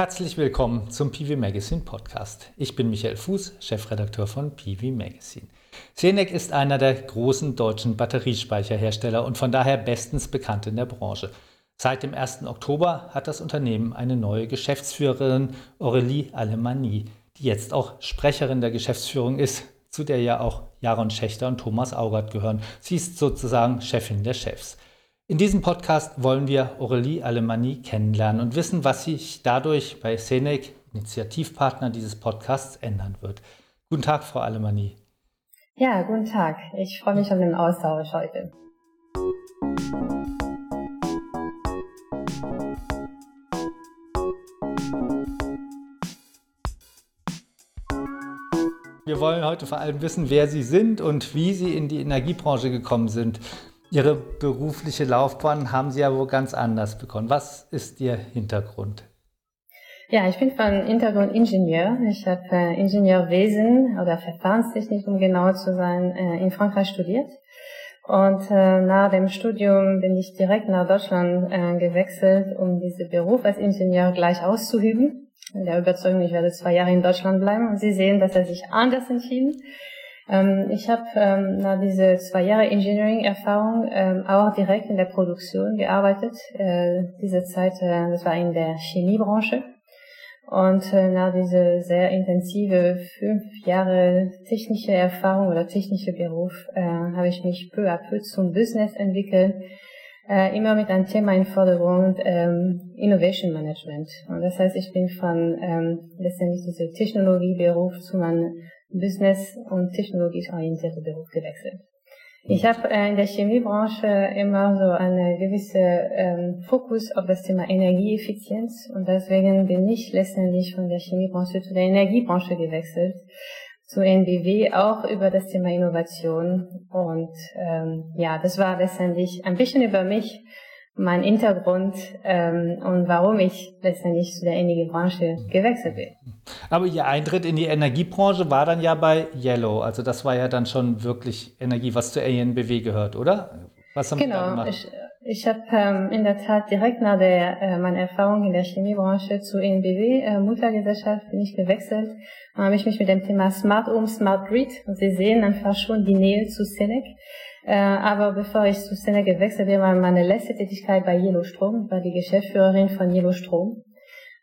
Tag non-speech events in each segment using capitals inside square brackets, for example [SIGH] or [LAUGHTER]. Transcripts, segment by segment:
Herzlich willkommen zum PV Magazine Podcast. Ich bin Michael Fuß, Chefredakteur von PV Magazine. Senec ist einer der großen deutschen Batteriespeicherhersteller und von daher bestens bekannt in der Branche. Seit dem 1. Oktober hat das Unternehmen eine neue Geschäftsführerin, Aurélie Alemanni, die jetzt auch Sprecherin der Geschäftsführung ist, zu der ja auch Jaron Schächter und Thomas Augert gehören. Sie ist sozusagen Chefin der Chefs. In diesem Podcast wollen wir Aurélie Alemanni kennenlernen und wissen, was sich dadurch bei Senec, Initiativpartner dieses Podcasts, ändern wird. Guten Tag, Frau Alemanni. Ja, guten Tag. Ich freue mich auf den Austausch heute. Wir wollen heute vor allem wissen, wer Sie sind und wie Sie in die Energiebranche gekommen sind. Ihre berufliche Laufbahn haben Sie ja wohl ganz anders begonnen. Was ist Ihr Hintergrund? Ja, ich bin von Hintergrund Ingenieur. Ich habe äh, Ingenieurwesen oder Verfahrenstechnik, um genau zu sein, äh, in Frankreich studiert. Und äh, nach dem Studium bin ich direkt nach Deutschland äh, gewechselt, um diesen Beruf als Ingenieur gleich auszuüben. In der Überzeugung, ich werde zwei Jahre in Deutschland bleiben. Und Sie sehen, dass er sich anders entschieden. Ähm, ich habe ähm, nach diese zwei Jahre Engineering-Erfahrung ähm, auch direkt in der Produktion gearbeitet. Äh, diese Zeit, äh, das war in der Chemiebranche. Und äh, nach dieser sehr intensive fünf Jahre technische Erfahrung oder technische Beruf äh, habe ich mich peu à peu zum Business entwickelt. Äh, immer mit einem Thema im Vordergrund, ähm, Innovation Management. Und das heißt, ich bin von ähm, letztendlich diesem Technologieberuf zu meinem Business- und technologisch orientierten Beruf gewechselt. Ich habe äh, in der Chemiebranche immer so einen gewissen ähm, Fokus auf das Thema Energieeffizienz und deswegen bin ich letztendlich von der Chemiebranche zu der Energiebranche gewechselt, zu NBW auch über das Thema Innovation und ähm, ja, das war letztendlich ein bisschen über mich mein Hintergrund ähm, und warum ich letztendlich zu der Energiebranche gewechselt bin. Aber Ihr Eintritt in die Energiebranche war dann ja bei Yellow. Also das war ja dann schon wirklich Energie, was zur ENBW gehört, oder? Was haben genau, Sie da gemacht? Ich, ich habe ähm, in der Tat direkt nach der, äh, meiner Erfahrung in der Chemiebranche zu ENBW, äh, Muttergesellschaft, bin ich gewechselt. Dann habe ich mich mit dem Thema Smart Home, Smart Grid, und Sie sehen einfach schon die Nähe zu Senec, äh, aber bevor ich zu Szene gewechselt bin, war meine letzte Tätigkeit bei Yellow Strom. Ich war die Geschäftsführerin von Yellow Strom.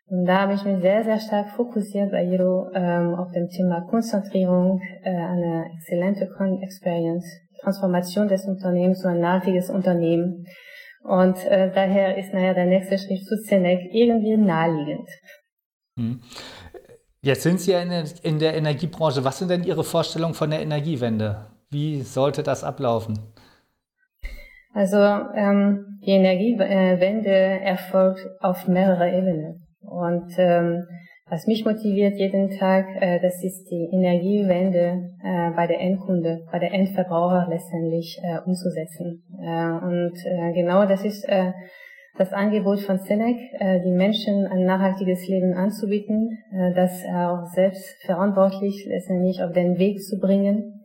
Und da habe ich mich sehr, sehr stark fokussiert bei Yellow ähm, auf dem Thema Konzentrierung, äh, eine exzellente Experience, Transformation des Unternehmens zu ein nachhaltiges Unternehmen. Und äh, daher ist naja der nächste Schritt zu Zenec irgendwie naheliegend. Hm. Jetzt sind Sie ja in der, in der Energiebranche. Was sind denn Ihre Vorstellungen von der Energiewende? Wie sollte das ablaufen? Also ähm, die Energiewende erfolgt auf mehrere Ebenen. Und ähm, was mich motiviert jeden Tag, äh, das ist die Energiewende äh, bei der Endkunde, bei der Endverbraucher letztendlich äh, umzusetzen. Äh, und äh, genau das ist äh, das Angebot von Senec, äh, die Menschen ein nachhaltiges Leben anzubieten, äh, das auch selbst verantwortlich letztendlich auf den Weg zu bringen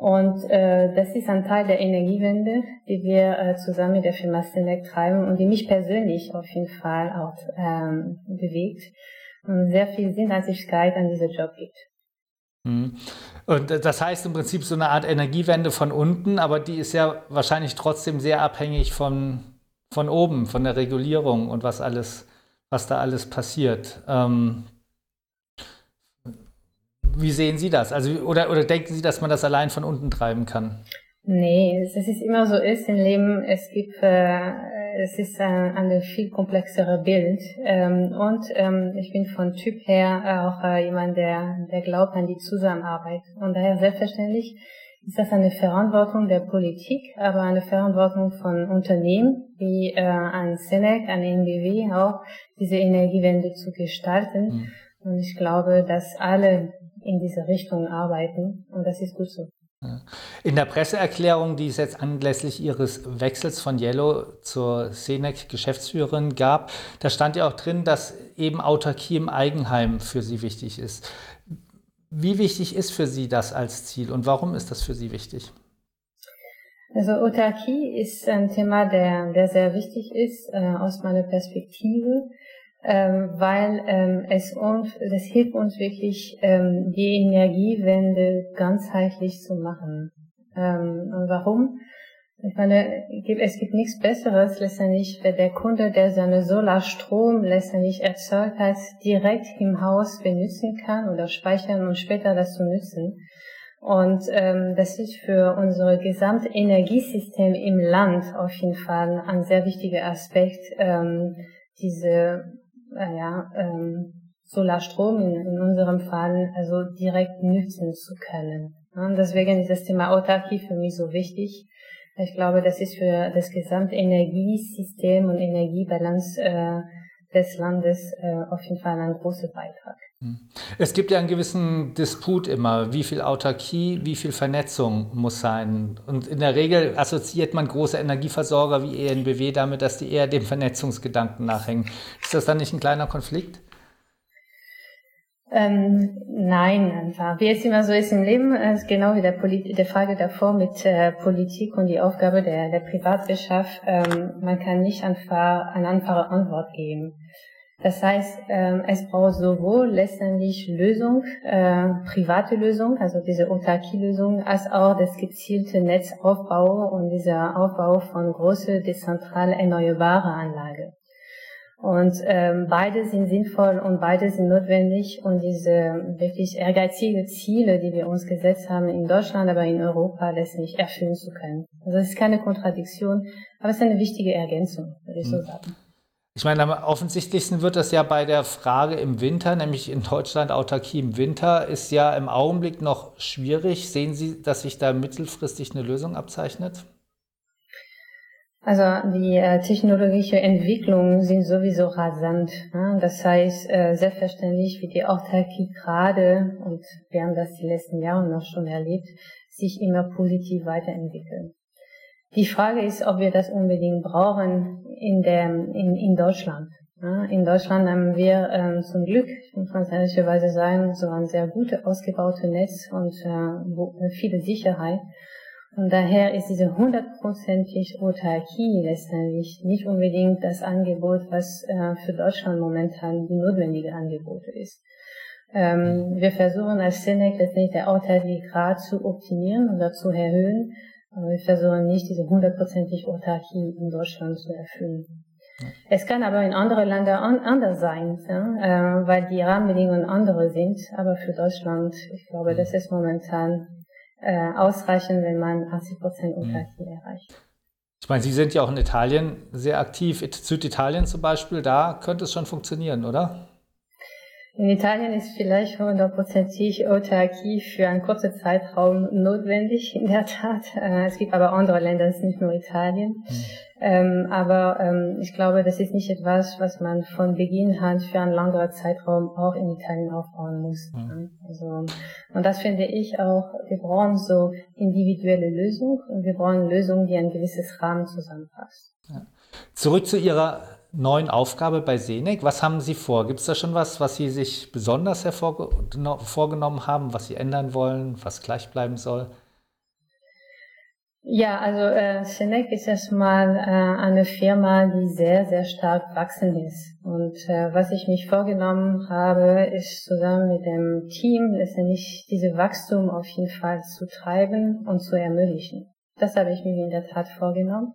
und äh, das ist ein Teil der Energiewende, die wir äh, zusammen mit der Firma Select treiben und die mich persönlich auf jeden Fall auch ähm, bewegt und sehr viel Sinnhaftigkeit an diesem Job gibt. Mhm. Und das heißt im Prinzip so eine Art Energiewende von unten, aber die ist ja wahrscheinlich trotzdem sehr abhängig von, von oben, von der Regulierung und was alles, was da alles passiert. Ähm, wie sehen Sie das? Also, oder, oder denken Sie, dass man das allein von unten treiben kann? Nee, es ist immer so ist im Leben, es gibt, äh, es ist ein, ein viel komplexere Bild. Ähm, und ähm, ich bin von Typ her auch äh, jemand, der, der glaubt an die Zusammenarbeit. Und daher selbstverständlich ist das eine Verantwortung der Politik, aber eine Verantwortung von Unternehmen wie äh, an Senec, an NBW auch, diese Energiewende zu gestalten. Mhm. Und ich glaube, dass alle in diese Richtung arbeiten und das ist gut so. In der Presseerklärung, die es jetzt anlässlich Ihres Wechsels von Yellow zur Senec-Geschäftsführerin gab, da stand ja auch drin, dass eben Autarkie im Eigenheim für Sie wichtig ist. Wie wichtig ist für Sie das als Ziel und warum ist das für Sie wichtig? Also Autarkie ist ein Thema, der, der sehr wichtig ist äh, aus meiner Perspektive. Ähm, weil ähm, es uns, das hilft uns wirklich, ähm, die Energiewende ganzheitlich zu machen. Ähm, und warum? Ich meine, es gibt nichts Besseres letztendlich, wenn der Kunde, der seine Solarstrom letztendlich erzeugt hat, direkt im Haus benutzen kann oder speichern und später das zu nutzen. Und ähm, das ist für unser Gesamtenergiesystem im Land auf jeden Fall ein sehr wichtiger Aspekt, ähm, diese ja, ähm, Solarstrom in, in unserem Fall also direkt nutzen zu können. Und deswegen ist das Thema Autarkie für mich so wichtig. Ich glaube, das ist für das gesamte Energiesystem und Energiebalance äh, des Landes äh, auf jeden Fall ein großer Beitrag. Hm. Es gibt ja einen gewissen Disput immer, wie viel Autarkie, wie viel Vernetzung muss sein. Und in der Regel assoziiert man große Energieversorger wie ENBW damit, dass die eher dem Vernetzungsgedanken nachhängen. Ist das dann nicht ein kleiner Konflikt? Ähm, nein, einfach. Wie es immer so ist im Leben, ist genau wie der, der Frage davor mit äh, Politik und die Aufgabe der, der Privatwirtschaft. Ähm, man kann nicht einfach eine einfache Antwort geben. Das heißt, ähm, es braucht sowohl letztendlich Lösung, äh, private Lösung, also diese Autarkie-Lösung, als auch das gezielte Netzaufbau und dieser Aufbau von große dezentrale erneuerbare Anlage. Und ähm, beide sind sinnvoll und beide sind notwendig, um diese wirklich ehrgeizige Ziele, die wir uns gesetzt haben in Deutschland, aber in Europa letztendlich erfüllen zu können. Also es ist keine Kontradiktion, aber es ist eine wichtige Ergänzung, würde ich so hm. sagen. Ich meine, am offensichtlichsten wird das ja bei der Frage im Winter, nämlich in Deutschland Autarkie im Winter, ist ja im Augenblick noch schwierig. Sehen Sie, dass sich da mittelfristig eine Lösung abzeichnet? Also die äh, technologische Entwicklungen sind sowieso rasant. Ne? Das heißt, äh, selbstverständlich wird die Autarkie gerade, und wir haben das die letzten Jahre noch schon erlebt, sich immer positiv weiterentwickeln. Die Frage ist, ob wir das unbedingt brauchen in, der, in, in Deutschland. Ja, in Deutschland haben wir ähm, zum Glück, muss man ehrlicherweise sagen, so ein sehr gut ausgebautes Netz und äh, viele Sicherheit. Und daher ist diese hundertprozentig Autarkie letztendlich nicht unbedingt das Angebot, was äh, für Deutschland momentan die notwendige Angebot ist. Ähm, wir versuchen als Senec letztendlich der Autarkie Grad zu optimieren oder zu erhöhen, aber wir versuchen nicht diese hundertprozentig Autarkie in Deutschland zu erfüllen. Es kann aber in anderen Ländern anders sein, ja, äh, weil die Rahmenbedingungen andere sind. Aber für Deutschland, ich glaube, das ist momentan äh, ausreichen, wenn man 80 Prozent Autarkie mhm. erreicht. Ich meine, Sie sind ja auch in Italien sehr aktiv. Süditalien zum Beispiel, da könnte es schon funktionieren, oder? In Italien ist vielleicht hundertprozentig Autarkie für einen kurzen Zeitraum notwendig, in der Tat. Äh, es gibt aber andere Länder, es ist nicht nur Italien. Mhm. Ähm, aber ähm, ich glaube, das ist nicht etwas, was man von Beginn an für einen längeren Zeitraum auch in Italien aufbauen muss. Mhm. Also, und das finde ich auch, wir brauchen so individuelle Lösungen und wir brauchen Lösungen, die ein gewisses Rahmen zusammenpasst. Ja. Zurück zu Ihrer neuen Aufgabe bei Senec. Was haben Sie vor? Gibt es da schon was, was Sie sich besonders vorgenommen haben, was Sie ändern wollen, was gleich bleiben soll? Ja, also äh, Senec ist erstmal äh, eine Firma, die sehr, sehr stark wachsen ist. Und äh, was ich mich vorgenommen habe, ist zusammen mit dem Team letztendlich diese Wachstum auf jeden Fall zu treiben und zu ermöglichen. Das habe ich mir in der Tat vorgenommen.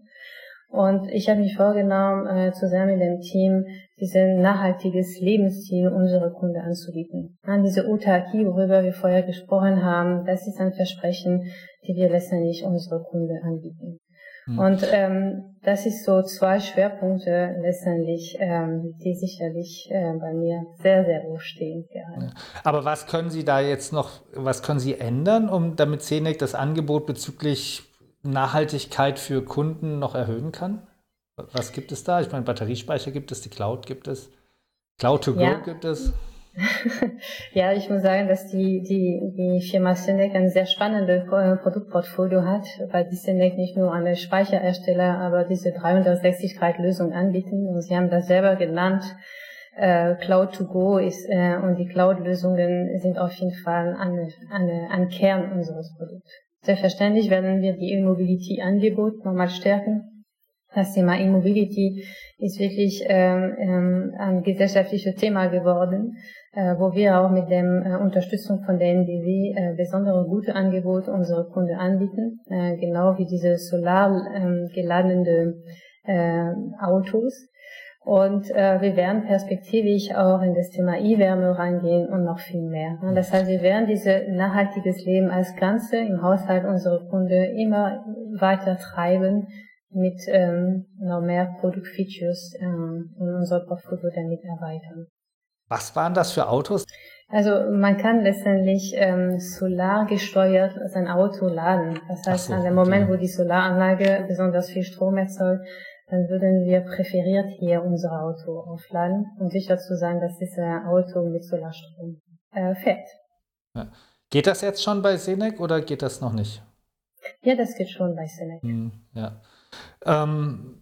Und ich habe mich vorgenommen, äh, zusammen mit dem Team dieses nachhaltiges Lebensstil unserer Kunden anzubieten. An diese Autarkie, worüber wir vorher gesprochen haben, das ist ein Versprechen, die wir letztendlich unsere Kunden anbieten. Mhm. Und ähm, das ist so zwei Schwerpunkte letztendlich, ähm, die sicherlich äh, bei mir sehr, sehr hoch stehen gerade. Aber was können Sie da jetzt noch, was können Sie ändern, um damit CENEC das Angebot bezüglich Nachhaltigkeit für Kunden noch erhöhen kann? Was gibt es da? Ich meine, Batteriespeicher gibt es, die Cloud gibt es, Cloud to Go ja. gibt es. [LAUGHS] ja, ich muss sagen, dass die, die, die Firma Syndec ein sehr spannendes Produktportfolio hat, weil die Syndec nicht nur eine Speicherersteller, aber diese 360-Grad-Lösung anbieten. Und sie haben das selber genannt. Äh, Cloud to Go ist, äh, und die Cloud-Lösungen sind auf jeden Fall eine, eine, ein Kern unseres Produkts. Selbstverständlich werden wir die E-Mobility-Angebot nochmal stärken. das Thema Immobility ist wirklich ähm, ähm, ein gesellschaftliches Thema geworden, äh, wo wir auch mit der äh, Unterstützung von der NBW äh, besondere gute Angebote unsere Kunden anbieten, äh, genau wie diese solar ähm, geladene äh, Autos. Und äh, wir werden perspektivisch auch in das Thema E-Wärme reingehen und noch viel mehr. Das heißt, wir werden dieses nachhaltiges Leben als Ganze im Haushalt unserer Kunden immer weiter treiben mit ähm, noch mehr Produktfeatures ähm, in unser Portfolio damit erweitern. Was waren das für Autos? Also man kann letztendlich ähm, solar gesteuert sein Auto laden. Das heißt, so, an dem Moment, okay. wo die Solaranlage besonders viel Strom erzeugt, dann würden wir präferiert hier unser Auto aufladen, um sicher zu sein, dass dieses Auto mit Solarstrom äh, fährt. Ja. Geht das jetzt schon bei Senec oder geht das noch nicht? Ja, das geht schon bei Senec. Hm, ja. Ähm,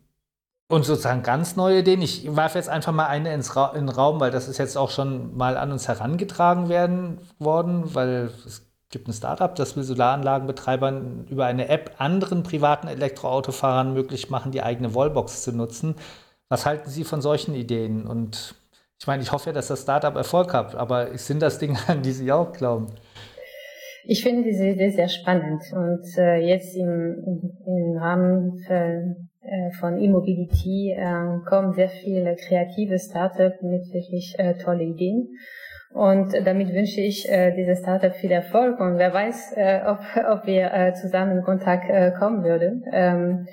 und sozusagen ganz neue Ideen. Ich werfe jetzt einfach mal eine ins Ra in den Raum, weil das ist jetzt auch schon mal an uns herangetragen werden worden, weil es gibt ein Startup, das will Solaranlagenbetreibern über eine App anderen privaten Elektroautofahrern möglich machen, die eigene Wallbox zu nutzen. Was halten Sie von solchen Ideen? Und ich meine, ich hoffe ja, dass das Startup Erfolg hat, aber sind das Dinge, an die Sie auch glauben? Ich finde diese Idee sehr spannend und äh, jetzt im, im Rahmen für, äh, von E-Mobility äh, kommen sehr viele kreative Startups mit wirklich äh, tolle Ideen. Und damit wünsche ich äh, dieses Startup viel Erfolg und wer weiß, äh, ob, ob wir äh, zusammen in Kontakt äh, kommen würden. Ähm,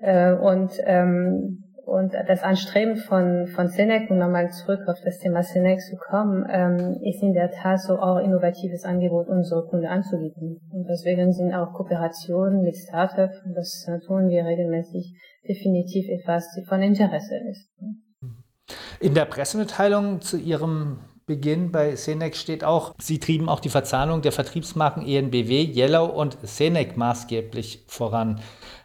äh, und ähm, und das Anstreben von, von Senec, um nochmal zurück auf das Thema Senec zu kommen, ähm, ist in der Tat so auch innovatives Angebot unserer Kunden anzubieten. Und deswegen sind auch Kooperationen mit Startups, und das tun wir regelmäßig, definitiv etwas, die von Interesse ist. In der Pressemitteilung zu Ihrem Beginn bei Senec steht auch, Sie trieben auch die Verzahnung der Vertriebsmarken ENBW, Yellow und Senec maßgeblich voran.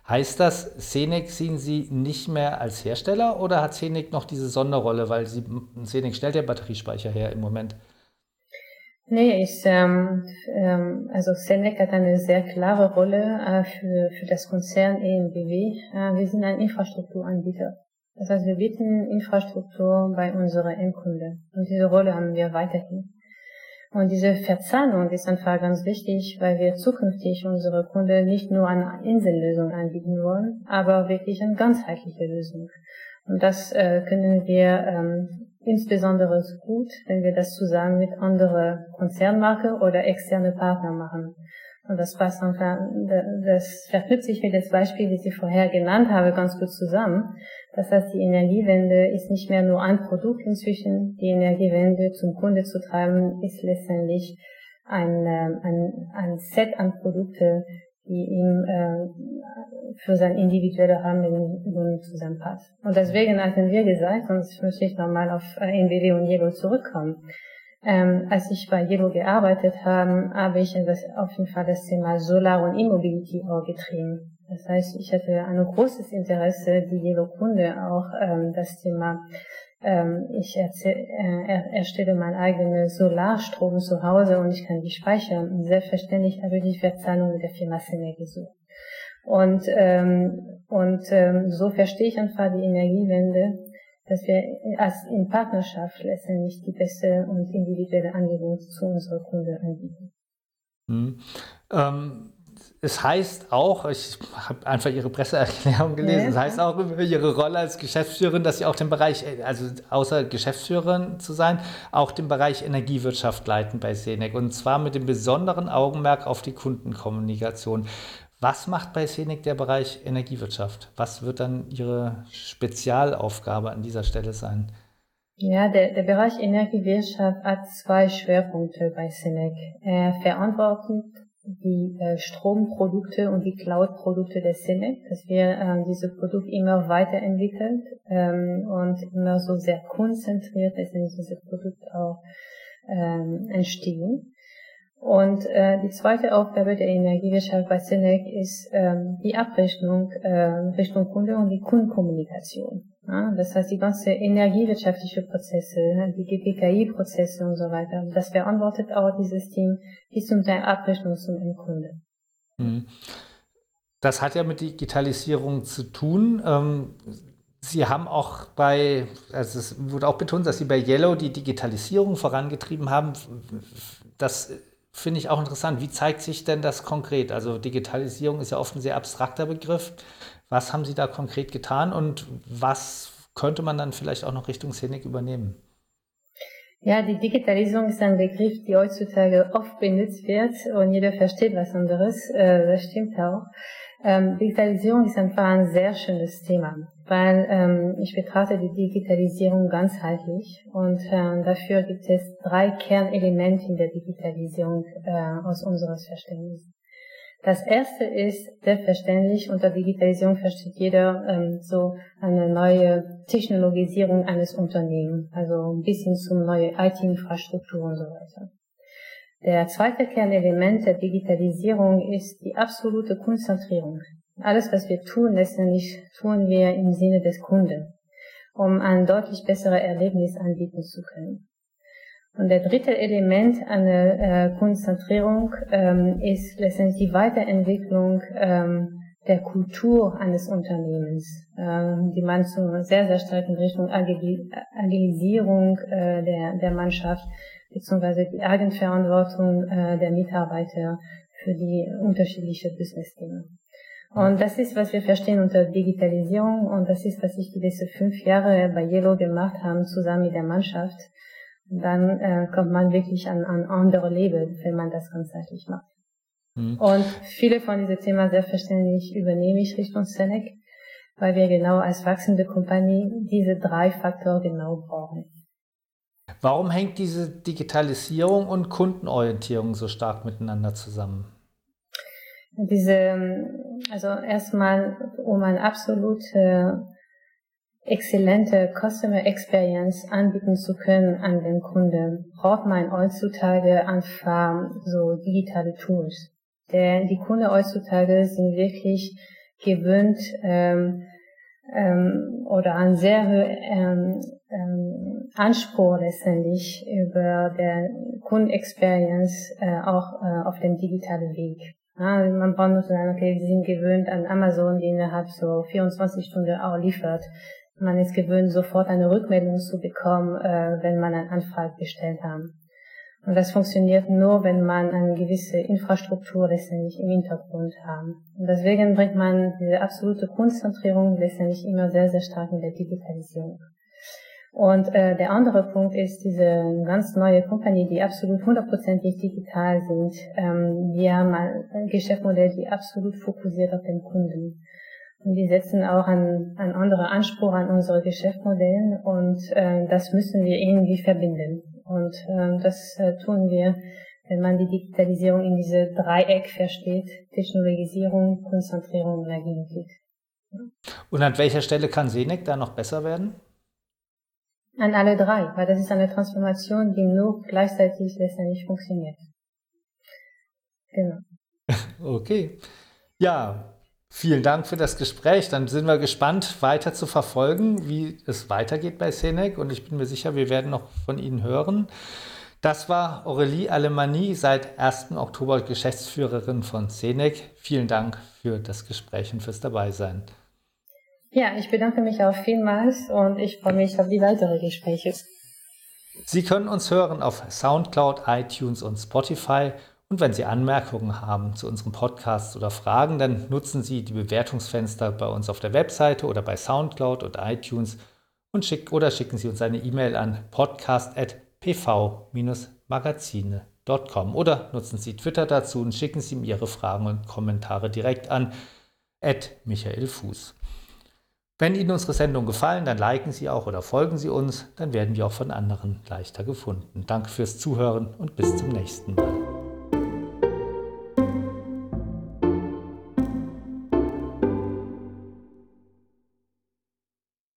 Heißt das, Senec sehen Sie nicht mehr als Hersteller oder hat Senec noch diese Sonderrolle, weil Senec stellt ja Batteriespeicher her im Moment? Nee, ich, ähm, ähm, also Senec hat eine sehr klare Rolle äh, für, für das Konzern EMBW. Äh, wir sind ein Infrastrukturanbieter. Das heißt, wir bieten Infrastruktur bei unseren Endkunden. Und diese Rolle haben wir weiterhin. Und diese Verzahnung ist einfach ganz wichtig, weil wir zukünftig unsere Kunden nicht nur eine Insellösung anbieten wollen, aber wirklich eine ganzheitliche Lösung. Und das äh, können wir ähm, insbesondere gut, wenn wir das zusammen mit anderen Konzernmarken oder externe Partner machen. Und das passt einfach, das verknüpft sich mit dem Beispiel, das ich vorher genannt habe, ganz gut zusammen. Das heißt, die Energiewende ist nicht mehr nur ein Produkt inzwischen. Die Energiewende zum Kunde zu treiben, ist letztendlich ein, ähm, ein, ein Set an Produkte, die ihm äh, für sein individuelle Rahmenbedingungen zusammenpasst. Und deswegen hatten wir gesagt, jetzt möchte ich nochmal auf äh, NBW und Yellow zurückkommen, ähm, als ich bei Yellow gearbeitet habe, habe ich das, auf jeden Fall das Thema Solar und E-Mobility auch. Das heißt, ich hatte ein großes Interesse, die Yellow Kunde auch ähm, das Thema ähm, ich erzähl, äh, erstelle mein eigenes Solarstrom zu Hause und ich kann die speichern. Und selbstverständlich habe ich die Verzahlung mit der Firma Sene gesucht. Und, ähm, und ähm, so verstehe ich einfach die Energiewende dass wir als in Partnerschaft letztendlich die beste und individuelle Angebot zu unserer Kunde anbieten. Hm. Ähm, es heißt auch, ich habe einfach Ihre Presseerklärung gelesen, ja, es heißt auch über Ihre Rolle als Geschäftsführerin, dass Sie auch den Bereich, also außer Geschäftsführerin zu sein, auch den Bereich Energiewirtschaft leiten bei Senec und zwar mit dem besonderen Augenmerk auf die Kundenkommunikation. Was macht bei Scenic der Bereich Energiewirtschaft? Was wird dann Ihre Spezialaufgabe an dieser Stelle sein? Ja, der, der Bereich Energiewirtschaft hat zwei Schwerpunkte bei Scenic. Er verantwortet die äh, Stromprodukte und die Cloud-Produkte der Scenic, dass wir äh, diese Produkte immer weiterentwickeln ähm, und immer so sehr konzentriert letztendlich diese Produkte auch ähm, entstehen. Und äh, die zweite Aufgabe der Energiewirtschaft bei Senec ist ähm, die Abrechnung äh, Richtung Kunde und die Kundenkommunikation. Ja? Das heißt, die ganze energiewirtschaftliche Prozesse, ne, die GPKI-Prozesse und so weiter. Das beantwortet auch dieses Team bis zum Teil Abrechnung zum Endkunde. Mhm. Das hat ja mit Digitalisierung zu tun. Ähm, Sie haben auch bei, also es wurde auch betont, dass Sie bei Yellow die Digitalisierung vorangetrieben haben. Das finde ich auch interessant. Wie zeigt sich denn das konkret? Also Digitalisierung ist ja oft ein sehr abstrakter Begriff. Was haben Sie da konkret getan und was könnte man dann vielleicht auch noch Richtung Szenik übernehmen? Ja, die Digitalisierung ist ein Begriff, der heutzutage oft benutzt wird und jeder versteht was anderes. Äh, das stimmt auch. Ähm, Digitalisierung ist einfach ein sehr schönes Thema, weil ähm, ich betrachte die Digitalisierung ganzheitlich und ähm, dafür gibt es drei Kernelemente in der Digitalisierung äh, aus unseres Verständnisses. Das erste ist selbstverständlich, unter Digitalisierung versteht jeder ähm, so eine neue Technologisierung eines Unternehmens, also ein bisschen zum neue IT-Infrastruktur und so weiter. Der zweite Kernelement der Digitalisierung ist die absolute Konzentrierung. Alles, was wir tun, letztendlich tun wir im Sinne des Kunden, um ein deutlich besseres Erlebnis anbieten zu können. Und der dritte Element einer äh, Konzentrierung ähm, ist letztendlich die Weiterentwicklung ähm, der Kultur eines Unternehmens, ähm, die man zu sehr, sehr stark in Richtung Agilisierung äh, der, der Mannschaft beziehungsweise die Eigenverantwortung äh, der Mitarbeiter für die unterschiedlichen Business-Themen. Und das ist, was wir verstehen unter Digitalisierung und das ist, was ich die letzten fünf Jahre bei Yellow gemacht habe, zusammen mit der Mannschaft. Dann äh, kommt man wirklich an, an andere Level, wenn man das ganzheitlich macht. Mhm. Und viele von diesen Themen selbstverständlich übernehme ich Richtung Senec, weil wir genau als wachsende Kompanie diese drei Faktoren genau brauchen. Warum hängt diese Digitalisierung und Kundenorientierung so stark miteinander zusammen? Diese, also erstmal, um eine absolut äh, exzellente Customer Experience anbieten zu können an den Kunden, braucht man heutzutage einfach so digitale Tools. Denn die Kunden heutzutage sind wirklich gewöhnt ähm, ähm, oder an sehr ähm, ähm, Anspruch letztendlich über der Kundenexperience äh, auch äh, auf dem digitalen Weg. Ja, man braucht nur zu sagen, okay, sie sind gewöhnt an Amazon, die innerhalb so 24 Stunden auch liefert. Man ist gewöhnt, sofort eine Rückmeldung zu bekommen, äh, wenn man eine Anfrage gestellt hat. Und das funktioniert nur, wenn man eine gewisse Infrastruktur letztendlich im Hintergrund hat. Und deswegen bringt man diese absolute Konzentrierung letztendlich immer sehr, sehr stark in der Digitalisierung. Und äh, der andere Punkt ist diese ganz neue Company, die absolut hundertprozentig digital sind. Ähm, wir haben ein Geschäftsmodell, die absolut fokussiert auf den Kunden. Und die setzen auch einen, einen anderen Anspruch an unsere Geschäftsmodelle und äh, das müssen wir irgendwie verbinden. Und äh, das äh, tun wir, wenn man die Digitalisierung in diese Dreieck versteht, Technologisierung, Konzentrierung und Agilität. Und an welcher Stelle kann Senec da noch besser werden? An alle drei, weil das ist eine Transformation, die nur gleichzeitig letztendlich funktioniert. Genau. [LAUGHS] Okay. Ja, vielen Dank für das Gespräch. Dann sind wir gespannt, weiter zu verfolgen, wie es weitergeht bei Senec. Und ich bin mir sicher, wir werden noch von Ihnen hören. Das war Aurélie Alemanie, seit 1. Oktober Geschäftsführerin von Senec. Vielen Dank für das Gespräch und fürs Dabeisein. Ja, ich bedanke mich auch vielmals und ich freue mich auf die weiteren Gespräche. Sie können uns hören auf SoundCloud, iTunes und Spotify. Und wenn Sie Anmerkungen haben zu unserem Podcast oder Fragen, dann nutzen Sie die Bewertungsfenster bei uns auf der Webseite oder bei SoundCloud und iTunes und schick, oder schicken Sie uns eine E-Mail an podcast.pv-magazine.com oder nutzen Sie Twitter dazu und schicken Sie mir Ihre Fragen und Kommentare direkt an Michael Fuß. Wenn Ihnen unsere Sendung gefallen, dann liken Sie auch oder folgen Sie uns, dann werden wir auch von anderen leichter gefunden. Danke fürs Zuhören und bis zum nächsten Mal.